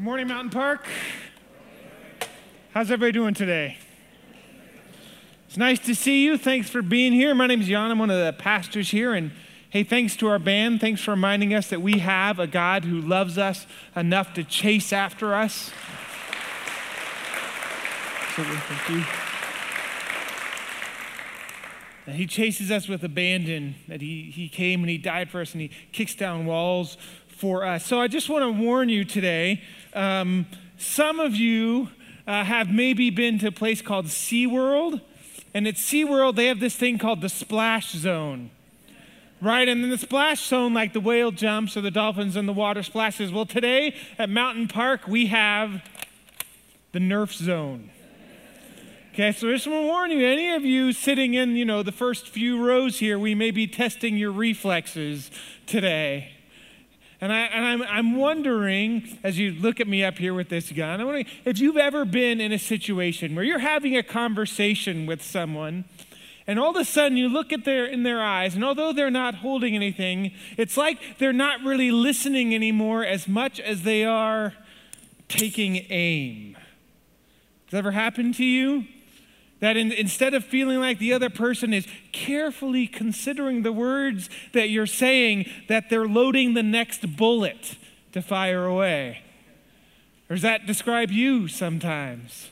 Good morning, Mountain Park. How's everybody doing today? It's nice to see you. Thanks for being here. My name is Jan. I'm one of the pastors here. And hey, thanks to our band. Thanks for reminding us that we have a God who loves us enough to chase after us. thank you. And he chases us with abandon, that he, he came and he died for us and he kicks down walls for us. So I just want to warn you today. Um, some of you uh, have maybe been to a place called SeaWorld. And at SeaWorld, they have this thing called the splash zone. Right? And in the splash zone, like the whale jumps or the dolphins in the water splashes. Well, today at Mountain Park, we have the Nerf zone. Okay, so I just want to warn you, any of you sitting in, you know, the first few rows here, we may be testing your reflexes today. And, I, and I'm, I'm wondering, as you look at me up here with this gun, I'm wondering if you've ever been in a situation where you're having a conversation with someone, and all of a sudden you look at their in their eyes, and although they're not holding anything, it's like they're not really listening anymore as much as they are taking aim. Has that ever happened to you? That in, instead of feeling like the other person is carefully considering the words that you're saying, that they're loading the next bullet to fire away. Or does that describe you sometimes?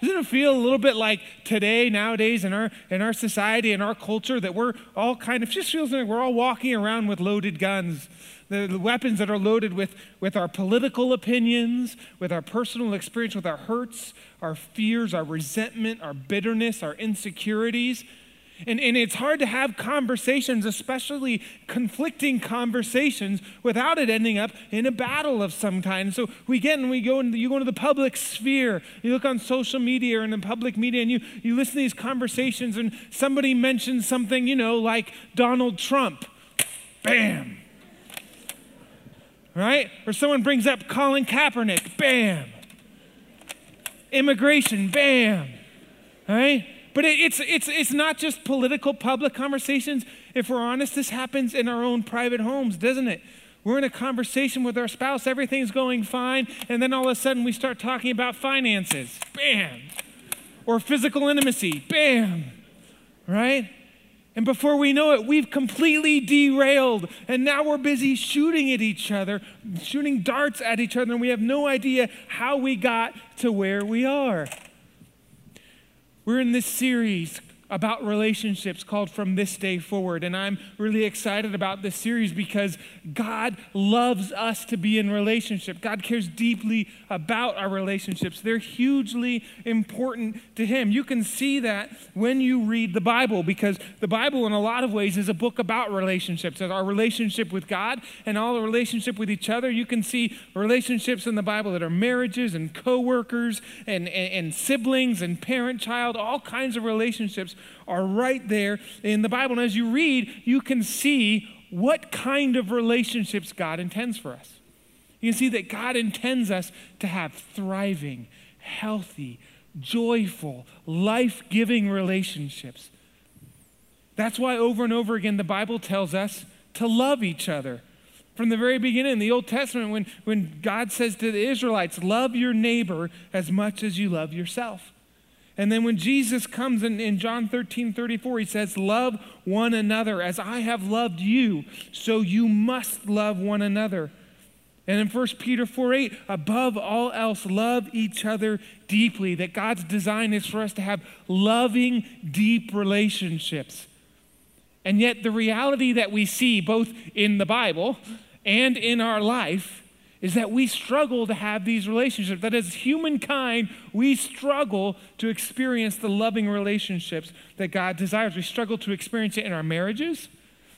Doesn't it feel a little bit like today, nowadays, in our in our society, in our culture, that we're all kind of just feels like we're all walking around with loaded guns the, weapons that are loaded with, with our political opinions, with our personal experience, with our hurts, our fears, our resentment, our bitterness, our insecurities. And, and it's hard to have conversations, especially conflicting conversations, without it ending up in a battle of some kind. So we get and we go into you go into the public sphere. You look on social media or in the public media, and you, you listen to these conversations, and somebody mentions something, you know, like Donald Trump. Bam right? Or someone brings up Colin Kaepernick, bam. Immigration, bam. Right? But it, it's, it's, it's not just political public conversations. If we're honest, this happens in our own private homes, doesn't it? We're in a conversation with our spouse, everything's going fine, and then all of a sudden we start talking about finances, bam. Or physical intimacy, bam. Right? And before we know it, we've completely derailed. And now we're busy shooting at each other, shooting darts at each other, and we have no idea how we got to where we are. We're in this series about relationships called From This Day Forward. And I'm really excited about this series because God loves us to be in relationship. God cares deeply about our relationships. They're hugely important to Him. You can see that when you read the Bible because the Bible, in a lot of ways, is a book about relationships. Our relationship with God and all the relationship with each other. You can see relationships in the Bible that are marriages and coworkers and, and, and siblings and parent child, all kinds of relationships are right there in the Bible. And as you read, you can see what kind of relationships God intends for us. You can see that God intends us to have thriving, healthy, joyful, life giving relationships. That's why over and over again the Bible tells us to love each other. From the very beginning in the Old Testament, when, when God says to the Israelites, Love your neighbor as much as you love yourself. And then when Jesus comes in, in John 13 34, he says, Love one another as I have loved you, so you must love one another. And in 1 Peter 4 8, above all else, love each other deeply. That God's design is for us to have loving, deep relationships. And yet, the reality that we see both in the Bible and in our life is that we struggle to have these relationships. That as humankind, we struggle to experience the loving relationships that God desires. We struggle to experience it in our marriages.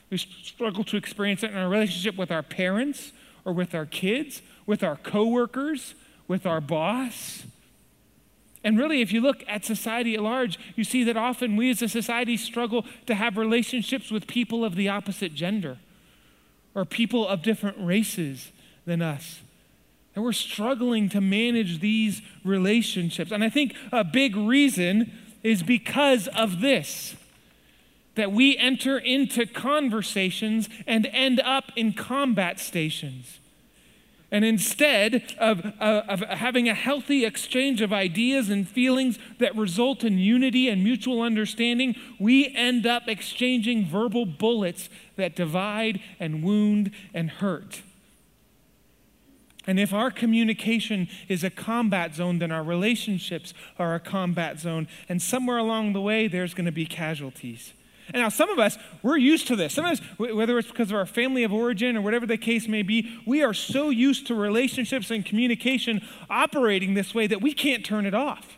We struggle to experience it in our relationship with our parents or with our kids, with our coworkers, with our boss. And really, if you look at society at large, you see that often we as a society struggle to have relationships with people of the opposite gender or people of different races than us. And we're struggling to manage these relationships. And I think a big reason is because of this that we enter into conversations and end up in combat stations. And instead of, uh, of having a healthy exchange of ideas and feelings that result in unity and mutual understanding, we end up exchanging verbal bullets that divide and wound and hurt. And if our communication is a combat zone, then our relationships are a combat zone. And somewhere along the way, there's going to be casualties. And now, some of us, we're used to this. Sometimes, whether it's because of our family of origin or whatever the case may be, we are so used to relationships and communication operating this way that we can't turn it off.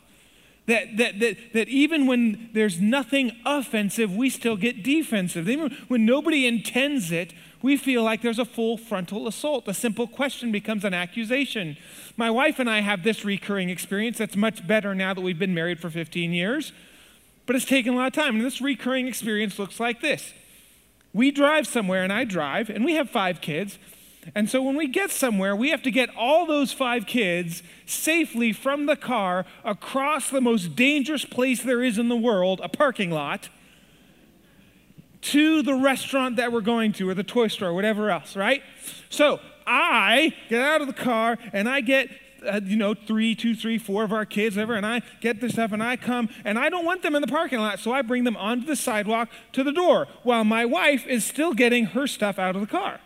That, that, that, that even when there's nothing offensive, we still get defensive. Even when nobody intends it, we feel like there's a full frontal assault. A simple question becomes an accusation. My wife and I have this recurring experience that's much better now that we've been married for 15 years, but it's taken a lot of time. And this recurring experience looks like this We drive somewhere, and I drive, and we have five kids. And so when we get somewhere, we have to get all those five kids safely from the car across the most dangerous place there is in the world, a parking lot to the restaurant that we're going to or the toy store, or whatever else, right? So I get out of the car and I get uh, you know, three, two, three, four of our kids, whatever, and I get this stuff and I come and I don't want them in the parking lot, so I bring them onto the sidewalk to the door while my wife is still getting her stuff out of the car.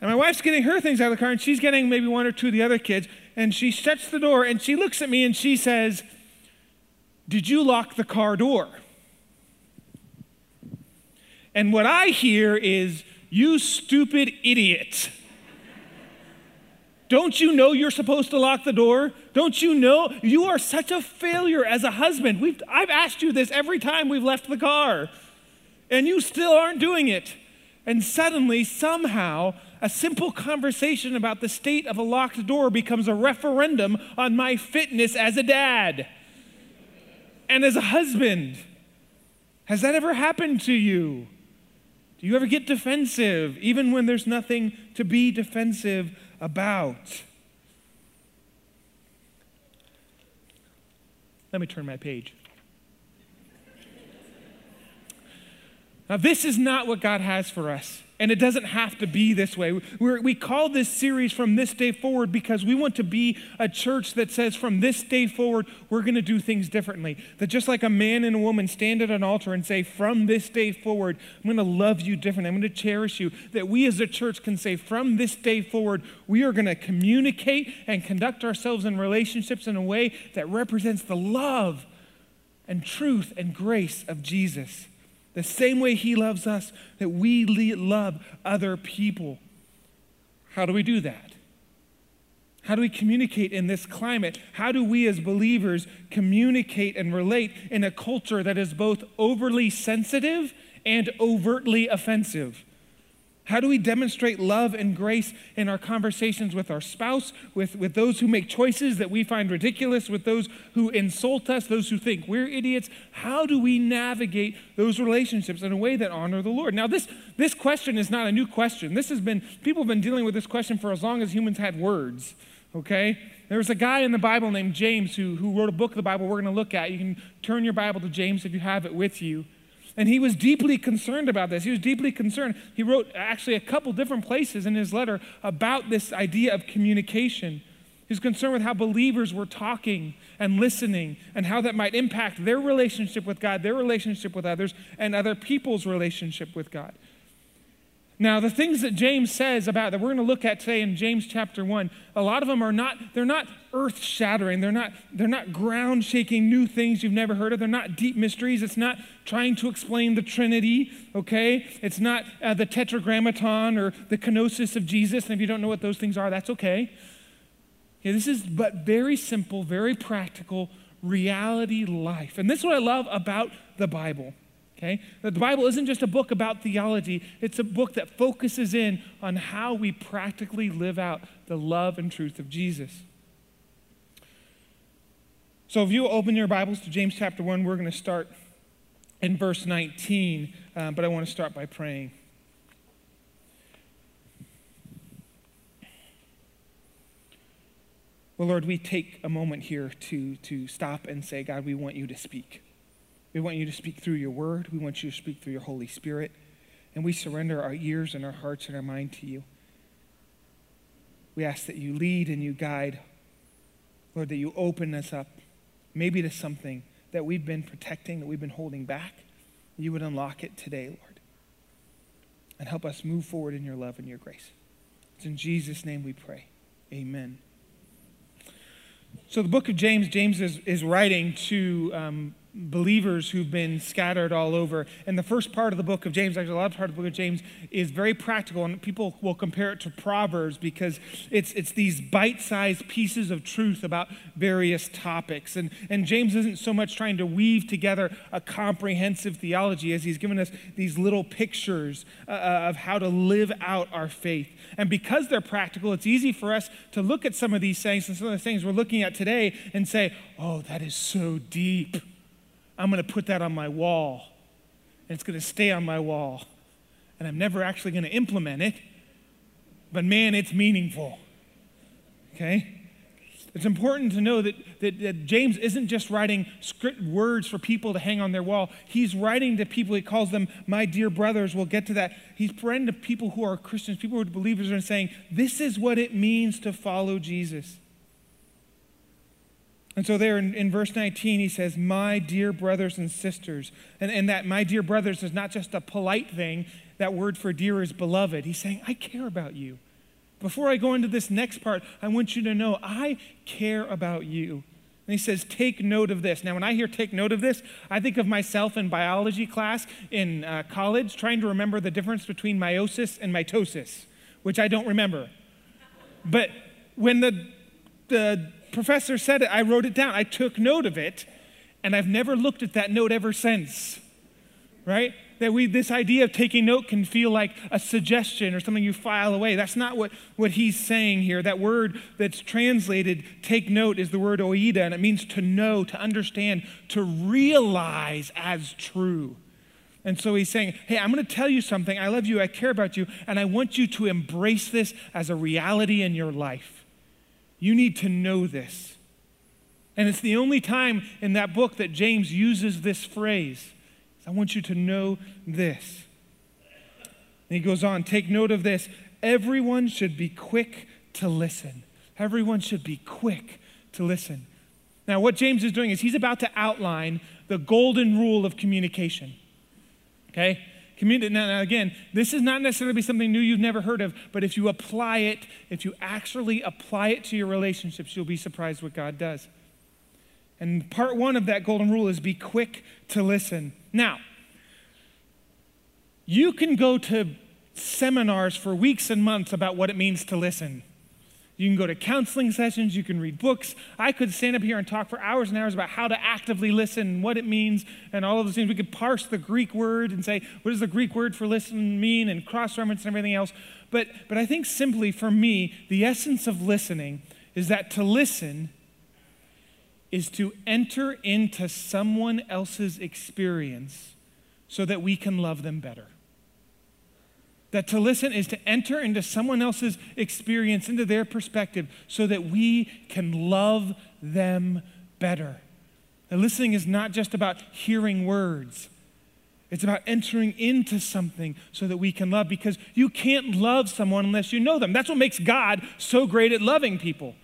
And my wife's getting her things out of the car and she's getting maybe one or two of the other kids, and she shuts the door and she looks at me and she says, Did you lock the car door? And what I hear is, you stupid idiot. Don't you know you're supposed to lock the door? Don't you know you are such a failure as a husband? We've, I've asked you this every time we've left the car, and you still aren't doing it. And suddenly, somehow, a simple conversation about the state of a locked door becomes a referendum on my fitness as a dad and as a husband. Has that ever happened to you? You ever get defensive, even when there's nothing to be defensive about? Let me turn my page. Now, this is not what God has for us. And it doesn't have to be this way. We're, we call this series From This Day Forward because we want to be a church that says, From this day forward, we're going to do things differently. That just like a man and a woman stand at an altar and say, From this day forward, I'm going to love you differently. I'm going to cherish you. That we as a church can say, From this day forward, we are going to communicate and conduct ourselves in relationships in a way that represents the love and truth and grace of Jesus the same way He loves us, that we love other people. How do we do that? How do we communicate in this climate? How do we as believers communicate and relate in a culture that is both overly sensitive and overtly offensive? How do we demonstrate love and grace in our conversations with our spouse, with, with those who make choices that we find ridiculous, with those who insult us, those who think we're idiots? How do we navigate those relationships in a way that honor the Lord? Now, this, this question is not a new question. This has been, people have been dealing with this question for as long as humans had words, okay? There was a guy in the Bible named James who, who wrote a book of the Bible we're going to look at. You can turn your Bible to James if you have it with you. And he was deeply concerned about this. He was deeply concerned. He wrote actually a couple different places in his letter about this idea of communication. He was concerned with how believers were talking and listening and how that might impact their relationship with God, their relationship with others, and other people's relationship with God. Now, the things that James says about that we're going to look at today in James chapter 1, a lot of them are not, they're not earth shattering. They're not, they're not ground shaking new things you've never heard of. They're not deep mysteries. It's not trying to explain the Trinity, okay? It's not uh, the tetragrammaton or the kenosis of Jesus. And if you don't know what those things are, that's okay. okay. This is but very simple, very practical reality life. And this is what I love about the Bible. Okay? The Bible isn't just a book about theology, it's a book that focuses in on how we practically live out the love and truth of Jesus. So if you open your Bibles to James chapter 1, we're going to start in verse 19, uh, but I want to start by praying. Well, Lord, we take a moment here to, to stop and say, God, we want you to speak. We want you to speak through your word. We want you to speak through your Holy Spirit. And we surrender our ears and our hearts and our mind to you. We ask that you lead and you guide. Lord, that you open us up, maybe to something that we've been protecting, that we've been holding back. You would unlock it today, Lord. And help us move forward in your love and your grace. It's in Jesus' name we pray. Amen. So, the book of James, James is, is writing to um, believers who've been scattered all over. And the first part of the book of James, actually, a lot of part of the book of James is very practical, and people will compare it to Proverbs because it's, it's these bite sized pieces of truth about various topics. And, and James isn't so much trying to weave together a comprehensive theology as he's given us these little pictures uh, uh of how to live out our faith. And because they're practical, it's easy for us to look at some of these things and some of the things we're looking at today and say, oh, that is so deep. I'm going to put that on my wall. And it's going to stay on my wall. And I'm never actually going to implement it. But man, it's meaningful. Okay? It's important to know that, that, that, James isn't just writing script words for people to hang on their wall. He's writing to people, he calls them my dear brothers. We'll get to that. He's writing to people who are Christians, people who are believers, and saying, This is what it means to follow Jesus. And so, there in, in, verse 19, he says, My dear brothers and sisters. And, and that my dear brothers is not just a polite thing. That word for dear is beloved. He's saying, I care about you. Before I go into this next part, I want you to know I care about you. And he says, Take note of this. Now, when I hear take note of this, I think of myself in biology class in uh, college trying to remember the difference between meiosis and mitosis, which I don't remember. But when the, the professor said it, I wrote it down. I took note of it, and I've never looked at that note ever since. Right? That we, this idea of taking note can feel like a suggestion or something you file away. That's not what, what he's saying here. That word that's translated take note is the word oida, and it means to know, to understand, to realize as true. And so he's saying, Hey, I'm going to tell you something. I love you. I care about you. And I want you to embrace this as a reality in your life. You need to know this. And it's the only time in that book that James uses this phrase. I want you to know this. And he goes on, take note of this. Everyone should be quick to listen. Everyone should be quick to listen. Now, what James is doing is he's about to outline the golden rule of communication. Okay? Community, now, now, again, this is not necessarily be something new you've never heard of, but if you apply it, if you actually apply it to your relationships, you'll be surprised what God does. And part one of that golden rule is be quick to listen. Now, you can go to seminars for weeks and months about what it means to listen. You can go to counseling sessions, you can read books. I could stand up here and talk for hours and hours about how to actively listen what it means and all of those things. We could parse the Greek word and say, what does the Greek word for listen mean and cross reference and everything else. But, but I think simply for me, the essence of listening is that to listen is to enter into someone else's experience so that we can love them better. That to listen is to enter into someone else's experience, into their perspective, so that we can love them better. And listening is not just about hearing words. It's about entering into something so that we can love because you can't love someone unless you know them. That's what makes God so great at loving people,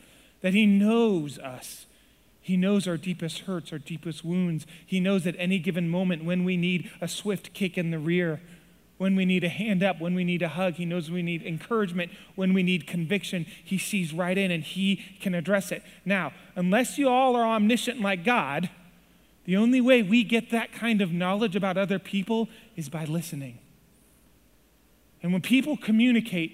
that He knows us. He knows our deepest hurts, our deepest wounds. He knows at any given moment when we need a swift kick in the rear when we need a hand up, when we need a hug. He knows we need encouragement, when we need conviction. He sees right in and he can address it. Now, unless you all are omniscient like God, the only way we get that kind of knowledge about other people is by listening. And when people communicate,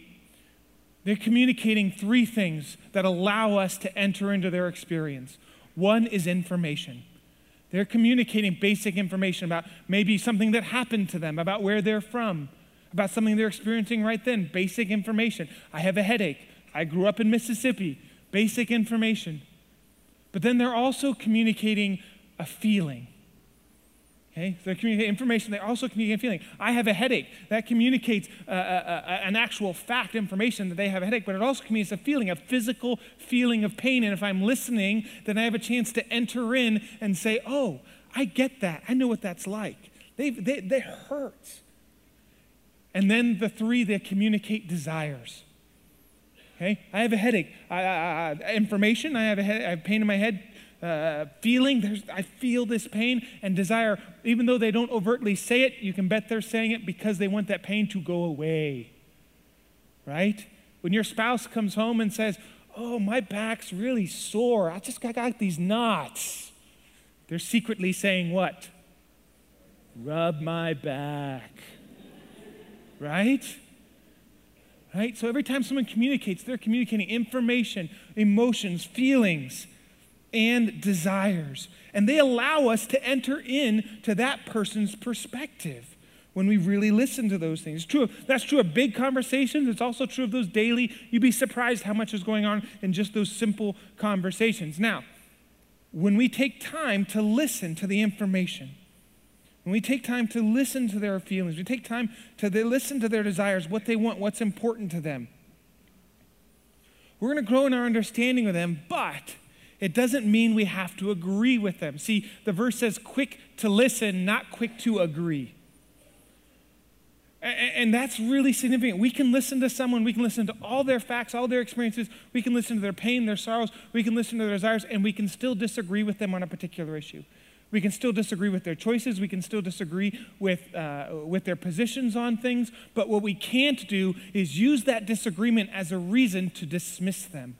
they're communicating three things that allow us to enter into their experience. One is information. They're communicating basic information about maybe something that happened to them, about where they're from, about something they're experiencing right then. Basic information. I have a headache. I grew up in Mississippi. Basic information. But then they're also communicating a feeling. Okay? So they're communicating information, they're also communicating feeling. I have a headache. That communicates uh, uh, uh, an actual fact information that they have a headache, but it also communicates a feeling, a physical feeling of pain. And if I'm listening, then I have a chance to enter in and say, oh, I get that. I know what that's like. They, they, they hurt. And then the three, they communicate desires. Okay? I have a headache. I, I, I, information, I have, a head, I have pain in my head. Uh, feeling, there's, I feel this pain and desire. Even though they don't overtly say it, you can bet they're saying it because they want that pain to go away. Right? When your spouse comes home and says, Oh, my back's really sore. I just got, got these knots. They're secretly saying what? Rub my back. Right? Right? So every time someone communicates, they're communicating information, emotions, feelings, and desires. And they allow us to enter in to that person's perspective when we really listen to those things. It's true. That's true of big conversations. It's also true of those daily. You'd be surprised how much is going on in just those simple conversations. Now, when we take time to listen to the information, when we take time to listen to their feelings, we take time to listen to their desires, what they want, what's important to them, we're going to grow in our understanding of them, but it doesn't mean we have to agree with them. See, the verse says quick to listen, not quick to agree. And that's really significant. We can listen to someone, we can listen to all their facts, all their experiences, we can listen to their pain, their sorrows, we can listen to their desires, and we can still disagree with them on a particular issue. We can still disagree with their choices. We can still disagree with, uh, with their positions on things. But what we can't do is use that disagreement as a reason to dismiss them.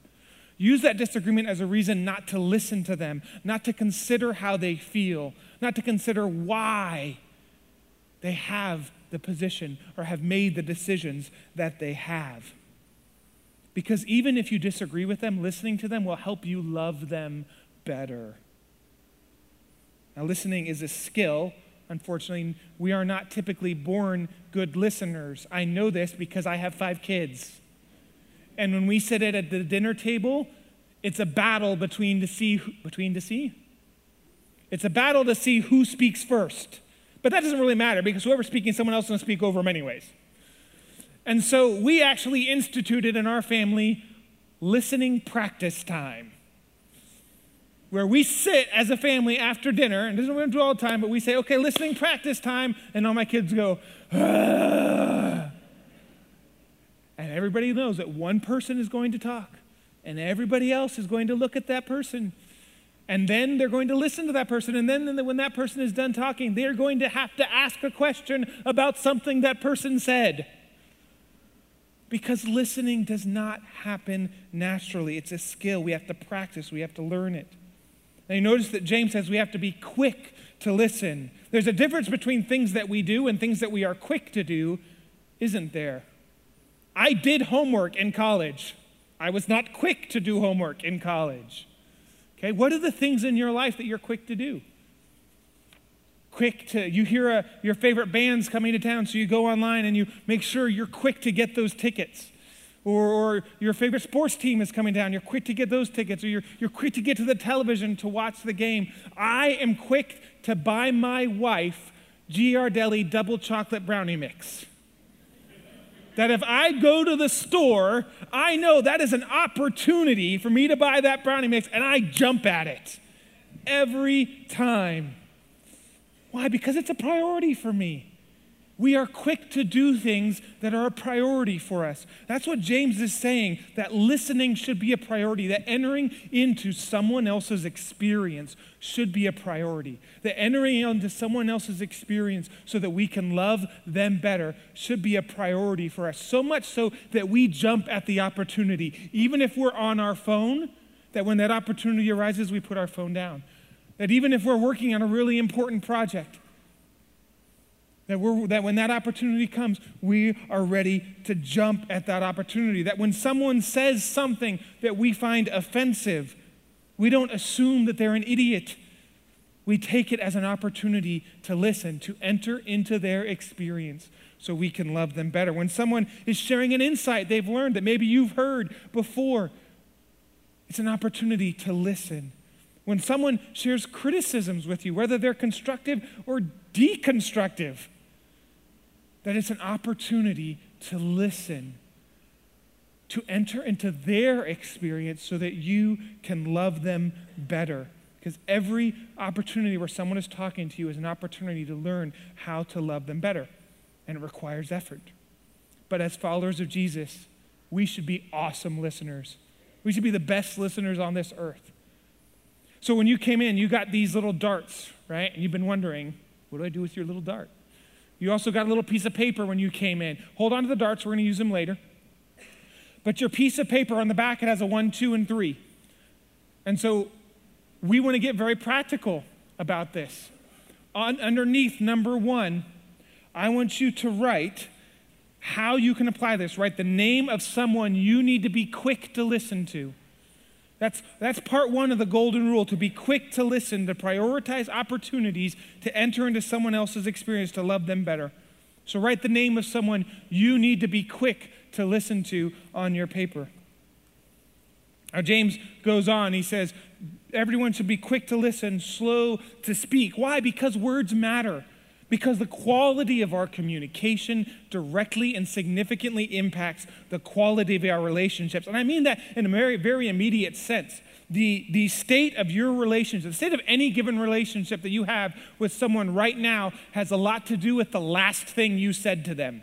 Use that disagreement as a reason not to listen to them, not to consider how they feel, not to consider why they have the position or have made the decisions that they have. Because even if you disagree with them, listening to them will help you love them better. Now, listening is a skill. Unfortunately, we are not typically born good listeners. I know this because I have five kids. And when we sit at the dinner table, it's a battle between to see between to see. It's a battle to see who speaks first. But that doesn't really matter because whoever's speaking, someone else is going to speak over them anyways. And so we actually instituted in our family listening practice time where we sit as a family after dinner, and what we do all the time, but we say, okay, listening practice time, and all my kids go, ah. And everybody knows that one person is going to talk, and everybody else is going to look at that person. And then they're going to listen to that person. And then when that person is done talking, they're going to have to ask a question about something that person said. Because listening does not happen naturally. It's a skill. We have to practice, we have to learn it. Now, you notice that James says we have to be quick to listen. There's a difference between things that we do and things that we are quick to do, isn't there? I did homework in college. I was not quick to do homework in college. Okay, what are the things in your life that you're quick to do? Quick to, you hear a, your favorite band's coming to town, so you go online and you make sure you're quick to get those tickets or, or, your favorite sports team is coming down. You're quick to get those tickets, or you're, you're quick to get to the television to watch the game. I am quick to buy my wife Ghirardelli double chocolate brownie mix. That if I go to the store, I know that is an opportunity for me to buy that brownie mix, and I jump at it every time. Why? Because it's a priority for me. We are quick to do things that are a priority for us. That's what James is saying that listening should be a priority, that entering into someone else's experience should be a priority. That entering into someone else's experience so that we can love them better should be a priority for us. So much so that we jump at the opportunity. Even if we're on our phone, that when that opportunity arises, we put our phone down. That even if we're working on a really important project, that, we're, that when that opportunity comes, we are ready to jump at that opportunity. That when someone says something that we find offensive, we don't assume that they're an idiot. We take it as an opportunity to listen, to enter into their experience so we can love them better. When someone is sharing an insight they've learned that maybe you've heard before, it's an opportunity to listen. When someone shares criticisms with you, whether they're constructive or deconstructive, that it's an opportunity to listen, to enter into their experience so that you can love them better. Because every opportunity where someone is talking to you is an opportunity to learn how to love them better, and it requires effort. But as followers of Jesus, we should be awesome listeners. We should be the best listeners on this earth. So when you came in, you got these little darts, right? And you've been wondering, what do I do with your little dart? You also got a little piece of paper when you came in. Hold on to the darts, we're going to use them later. But your piece of paper on the back, it has a one, two, and three. And so we want to get very practical about this. On, underneath number one, I want you to write how you can apply this. Write the name of someone you need to be quick to listen to. That's, that's part one of the golden rule to be quick to listen, to prioritize opportunities to enter into someone else's experience, to love them better. So write the name of someone you need to be quick to listen to on your paper. Now, James goes on, he says, everyone should be quick to listen, slow to speak. Why? Because words matter. Because the quality of our communication directly and significantly impacts the quality of our relationships. And I mean that in a very, very immediate sense. The, the state of your relationship, the state of any given relationship that you have with someone right now has a lot to do with the last thing you said to them.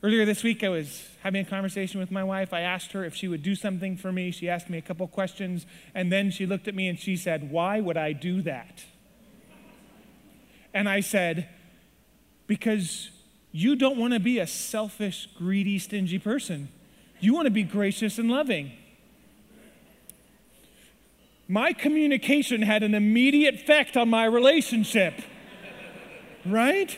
Earlier this week, I was having a conversation with my wife. I asked her if she would do something for me. She asked me a couple questions, and then she looked at me and she said, Why would I do that? And I said, Because you don't want to be a selfish, greedy, stingy person. You want to be gracious and loving. My communication had an immediate effect on my relationship, right?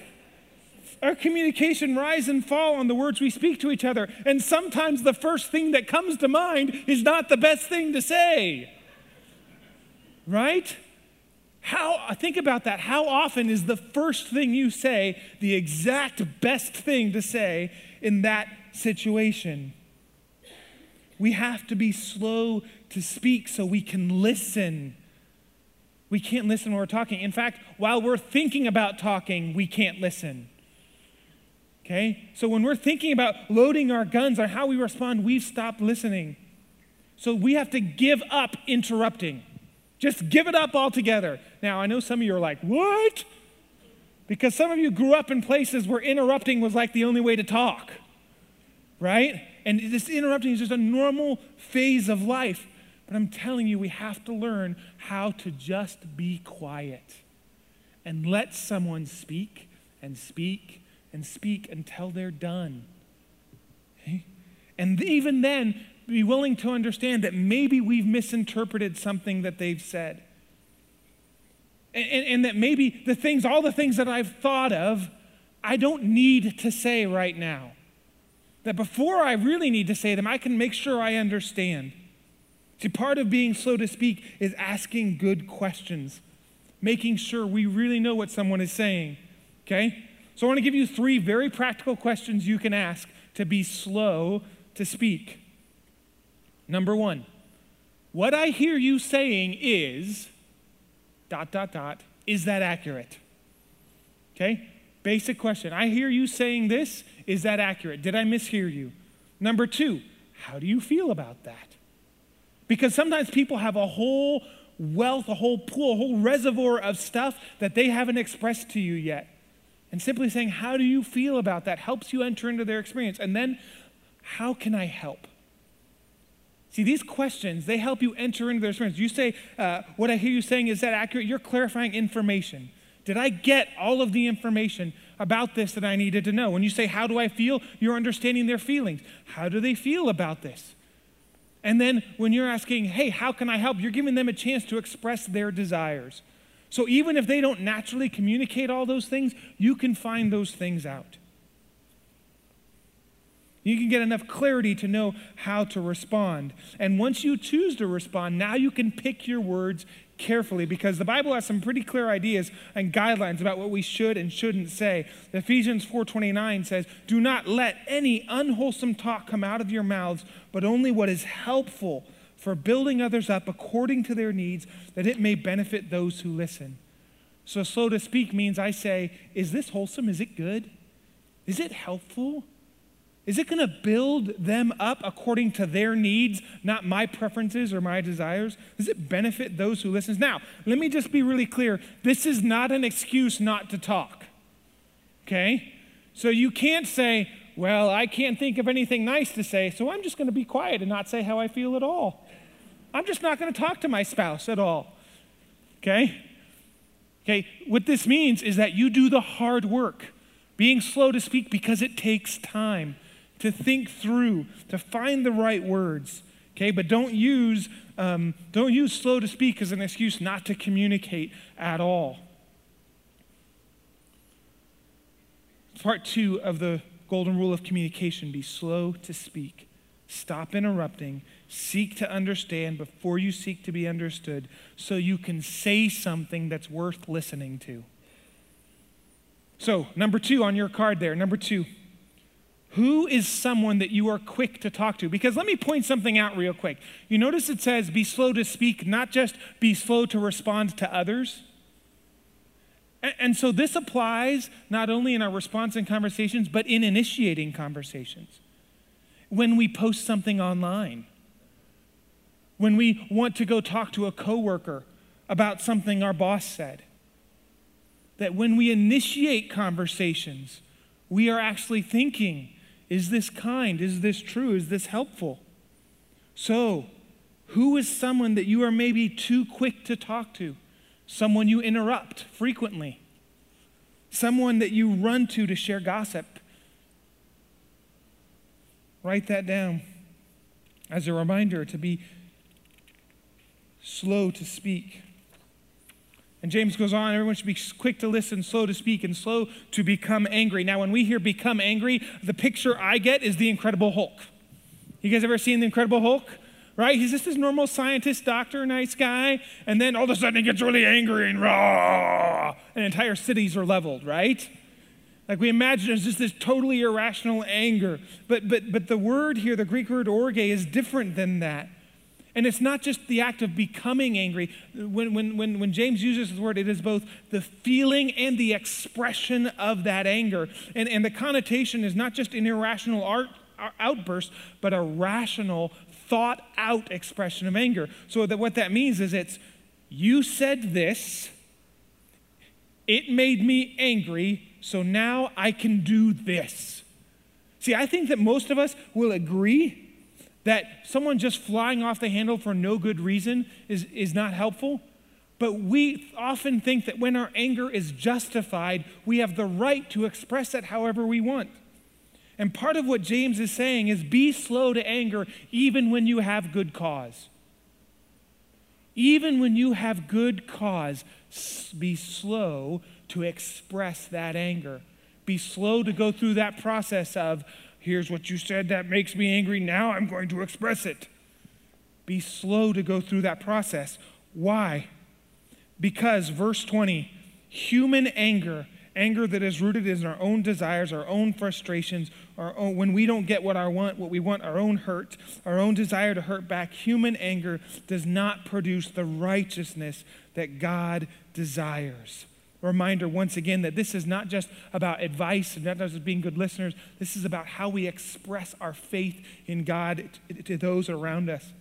Our communication rise and fall on the words we speak to each other. And sometimes the first thing that comes to mind is not the best thing to say. Right? How think about that. How often is the first thing you say the exact best thing to say in that situation? We have to be slow to speak so we can listen. We can't listen when we're talking. In fact, while we're thinking about talking, we can't listen. Okay? So when we're thinking about loading our guns or how we respond, we've stopped listening. So we have to give up interrupting. Just give it up altogether. Now, I know some of you are like, what? Because some of you grew up in places where interrupting was like the only way to talk, right? And this interrupting is just a normal phase of life. But I'm telling you, we have to learn how to just be quiet and let someone speak and speak and speak until they're done. Okay? And even then, be willing to understand that maybe we've misinterpreted something that they've said. And, and, and, that maybe the things, all the things that I've thought of, I don't need to say right now. That before I really need to say them, I can make sure I understand. See, part of being slow to speak is asking good questions, making sure we really know what someone is saying. Okay? So I want to give you three very practical questions you can ask to be slow to speak. Number one, what I hear you saying is, dot, dot, dot, is that accurate? Okay? Basic question. I hear you saying this. Is that accurate? Did I mishear you? Number two, how do you feel about that? Because sometimes people have a whole wealth, a whole pool, a whole reservoir of stuff that they haven't expressed to you yet. And simply saying, How do you feel about that? helps you enter into their experience. And then, How can I help? See, these questions, they help you enter into their experience. You say, uh, What I hear you saying, is that accurate? You're clarifying information. Did I get all of the information about this that I needed to know? When you say, How do I feel? You're understanding their feelings. How do they feel about this? And then when you're asking, Hey, how can I help? You're giving them a chance to express their desires. So even if they don't naturally communicate all those things, you can find those things out. You can get enough clarity to know how to respond. And once you choose to respond, now you can pick your words carefully because the Bible has some pretty clear ideas and guidelines about what we should and shouldn't say. Ephesians 4:29 says, "Do not let any unwholesome talk come out of your mouths, but only what is helpful for building others up according to their needs, that it may benefit those who listen. So, slow to speak means I say, Is this wholesome? Is it good? Is it helpful? Is it going to build them up according to their needs, not my preferences or my desires? Does it benefit those who listen? Now, let me just be really clear. This is not an excuse not to talk. Okay? So you can't say, well, I can't think of anything nice to say, so I'm just going to be quiet and not say how I feel at all. I'm just not going to talk to my spouse at all. Okay? Okay, what this means is that you do the hard work, being slow to speak because it takes time to think through, to find the right words. Okay, but don't use um, don't use slow to speak as an excuse not to communicate at all. Part two of the golden rule of communication: be slow to speak. Stop interrupting. Seek to understand before you seek to be understood so you can say something that's worth listening to. So, number two on your card there, number two, who is someone that you are quick to talk to? Because let me point something out real quick. You notice it says be slow to speak, not just be slow to respond to others. And so this applies not only in our response and conversations, but in initiating conversations when we post something online, when we want to go talk to a coworker about something our boss said. That when we initiate conversations, we are actually thinking, is this kind? Is this true? Is this helpful? So, who is someone that you are maybe too quick to talk to? Someone you interrupt frequently? Someone that you run to to share gossip? Write that down as a reminder to be slow to speak. And James goes on, everyone should be quick to listen, slow to speak, and slow to become angry. Now, when we hear become angry, the picture I get is the Incredible Hulk. You guys ever seen the Incredible Hulk? Right? He's just this normal scientist, doctor, nice guy, and then all of a sudden he gets really angry and raw, and entire cities are leveled, right? Like we imagine it's just this totally irrational anger. But, but, but the word here, the Greek word orge, is different than that. And it's not just the act of becoming angry. When, when, when, when James uses this word, it is both the feeling and the expression of that anger. And, and the connotation is not just an irrational art, uh, outburst, but a rational, thought out expression of anger. So that what that means is it's, you said this, it made me angry, so now I can do this. See, I think that most of us will agree that someone just flying off the handle for no good reason is, is not helpful. But we often think that when our anger is justified, we have the right to express it however we want. And part of what James is saying is be slow to anger even when you have good cause. Even when you have good cause, be slow to express that anger. Be slow to go through that process of, here's what you said that makes me angry, now I'm going to express it. Be slow to go through that process. Why? Because, verse 20, human anger, anger that is rooted in our own desires, our own frustrations, our own, when we don't get what I want, what we want, our own hurt, our own desire to hurt back, human anger does not produce the righteousness that God desires reminder once again that this is not just about advice and not just being good listeners. This is about how we express our faith in God to those around us.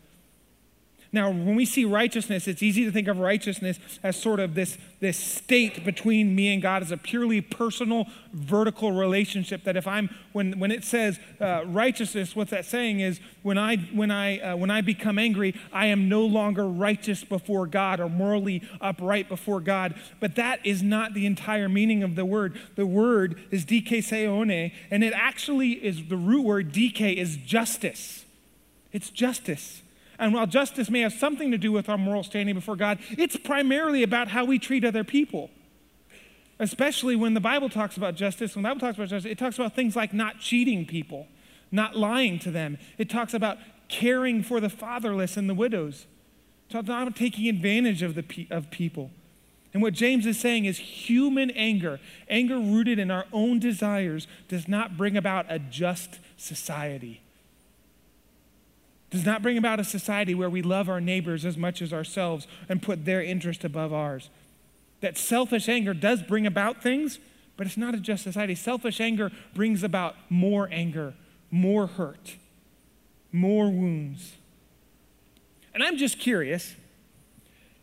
Now, when we see righteousness, it's easy to think of righteousness as sort of this, this state between me and God as a purely personal, vertical relationship. That if I'm, when, when it says uh, righteousness, what that's saying is when I, when, I, uh, when I become angry, I am no longer righteous before God or morally upright before God. But that is not the entire meaning of the word. The word is dikaiosune, and it actually is the root word dike is justice. It's justice. And while justice may have something to do with our moral standing before God, it's primarily about how we treat other people. Especially when the Bible talks about justice, when the Bible talks about justice, it talks about things like not cheating people, not lying to them. It talks about caring for the fatherless and the widows. It talks about taking advantage of, the, of people. And what James is saying is human anger, anger rooted in our own desires, does not bring about a just society does not bring about a society where we love our neighbors as much as ourselves and put their interest above ours. That selfish anger does bring about things, but it's not a just society. Selfish anger brings about more anger, more hurt, more wounds. And I'm just curious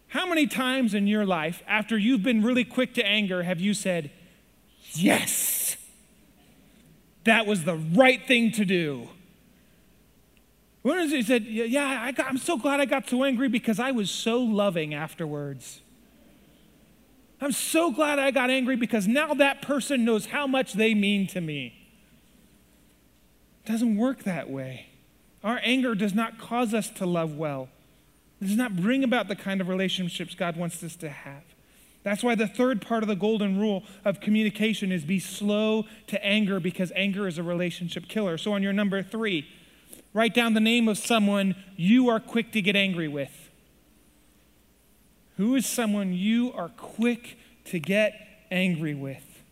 how many times in your life, after you've been really quick to anger, have you said, Yes? that was the right thing to do. He said, Yeah, I got, I'm so glad I got so angry because I was so loving afterwards. I'm so glad I got angry because now that person knows how much they mean to me. It doesn't work that way. Our anger does not cause us to love well. It does not bring about the kind of relationships God wants us to have. That's why the third part of the golden rule of communication is be slow to anger because anger is a relationship killer. So on your number three, write down the name of someone you are quick to get angry with. Who is someone you are quick to get angry with?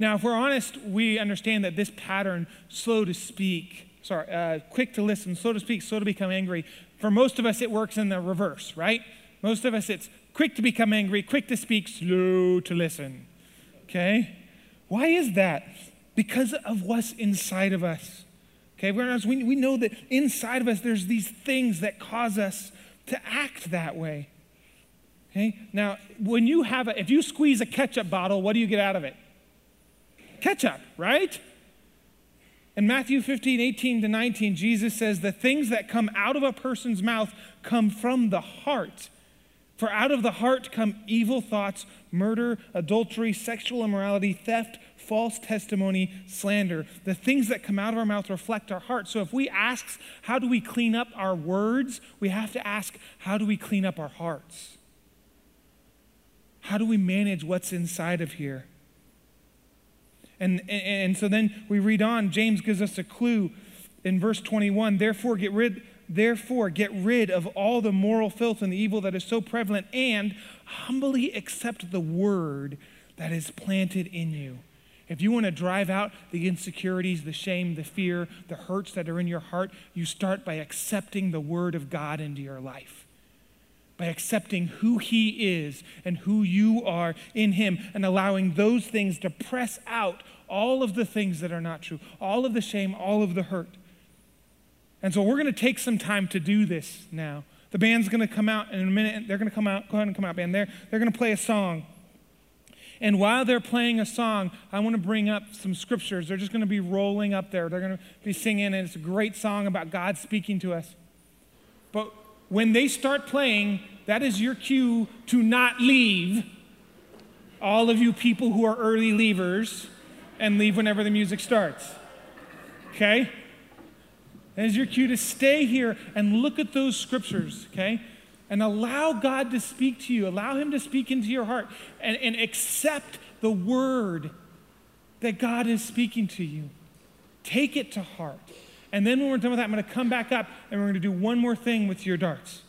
Now, if we're honest, we understand that this pattern, slow to speak, sorry, uh, quick to listen, slow to speak, slow to become angry, for most of us, it works in the reverse, right? Most of us, it's quick to become angry, quick to speak, slow to listen. Okay? Why is that? Because of what's inside of us. Okay, we, we know that inside of us there's these things that cause us to act that way. Okay? Now, when you have a, if you squeeze a ketchup bottle, what do you get out of it? Ketchup, right? In Matthew 15, 18 to 19, Jesus says, The things that come out of a person's mouth come from the heart. For out of the heart come evil thoughts, murder, adultery, sexual immorality, theft, false testimony, slander. The things that come out of our mouth reflect our heart. So if we ask, how do we clean up our words? We have to ask, how do we clean up our hearts? How do we manage what's inside of here? And, and, and so then we read on, James gives us a clue in verse 21 therefore get rid therefore get rid of all the moral filth and the evil that is so prevalent and humbly accept the word that is planted in you if you want to drive out the insecurities, the shame, the fear, the hurts that are in your heart, you start by accepting the Word of God into your life. By accepting who He is and who you are in Him and allowing those things to press out all of the things that are not true, all of the shame, all of the hurt. And so we're going to take some time to do this now. The band's going to come out in a minute. They're going to come out. Go ahead and come out, band. There. They're going to play a song. And while they're playing a song, I want to bring up some scriptures. They're just going to be rolling up there. They're going to be singing, and it's a great song about God speaking to us. But when they start playing, that is your cue to not leave. All of you people who are early leavers and leave whenever the music starts. Okay? That is your cue to stay here and look at those scriptures, okay? And allow God to speak to you. Allow Him to speak into your heart and, and accept the word that God is speaking to you. Take it to heart. And then when we're done with that, I'm going to come back up and we're going to do one more thing with your darts.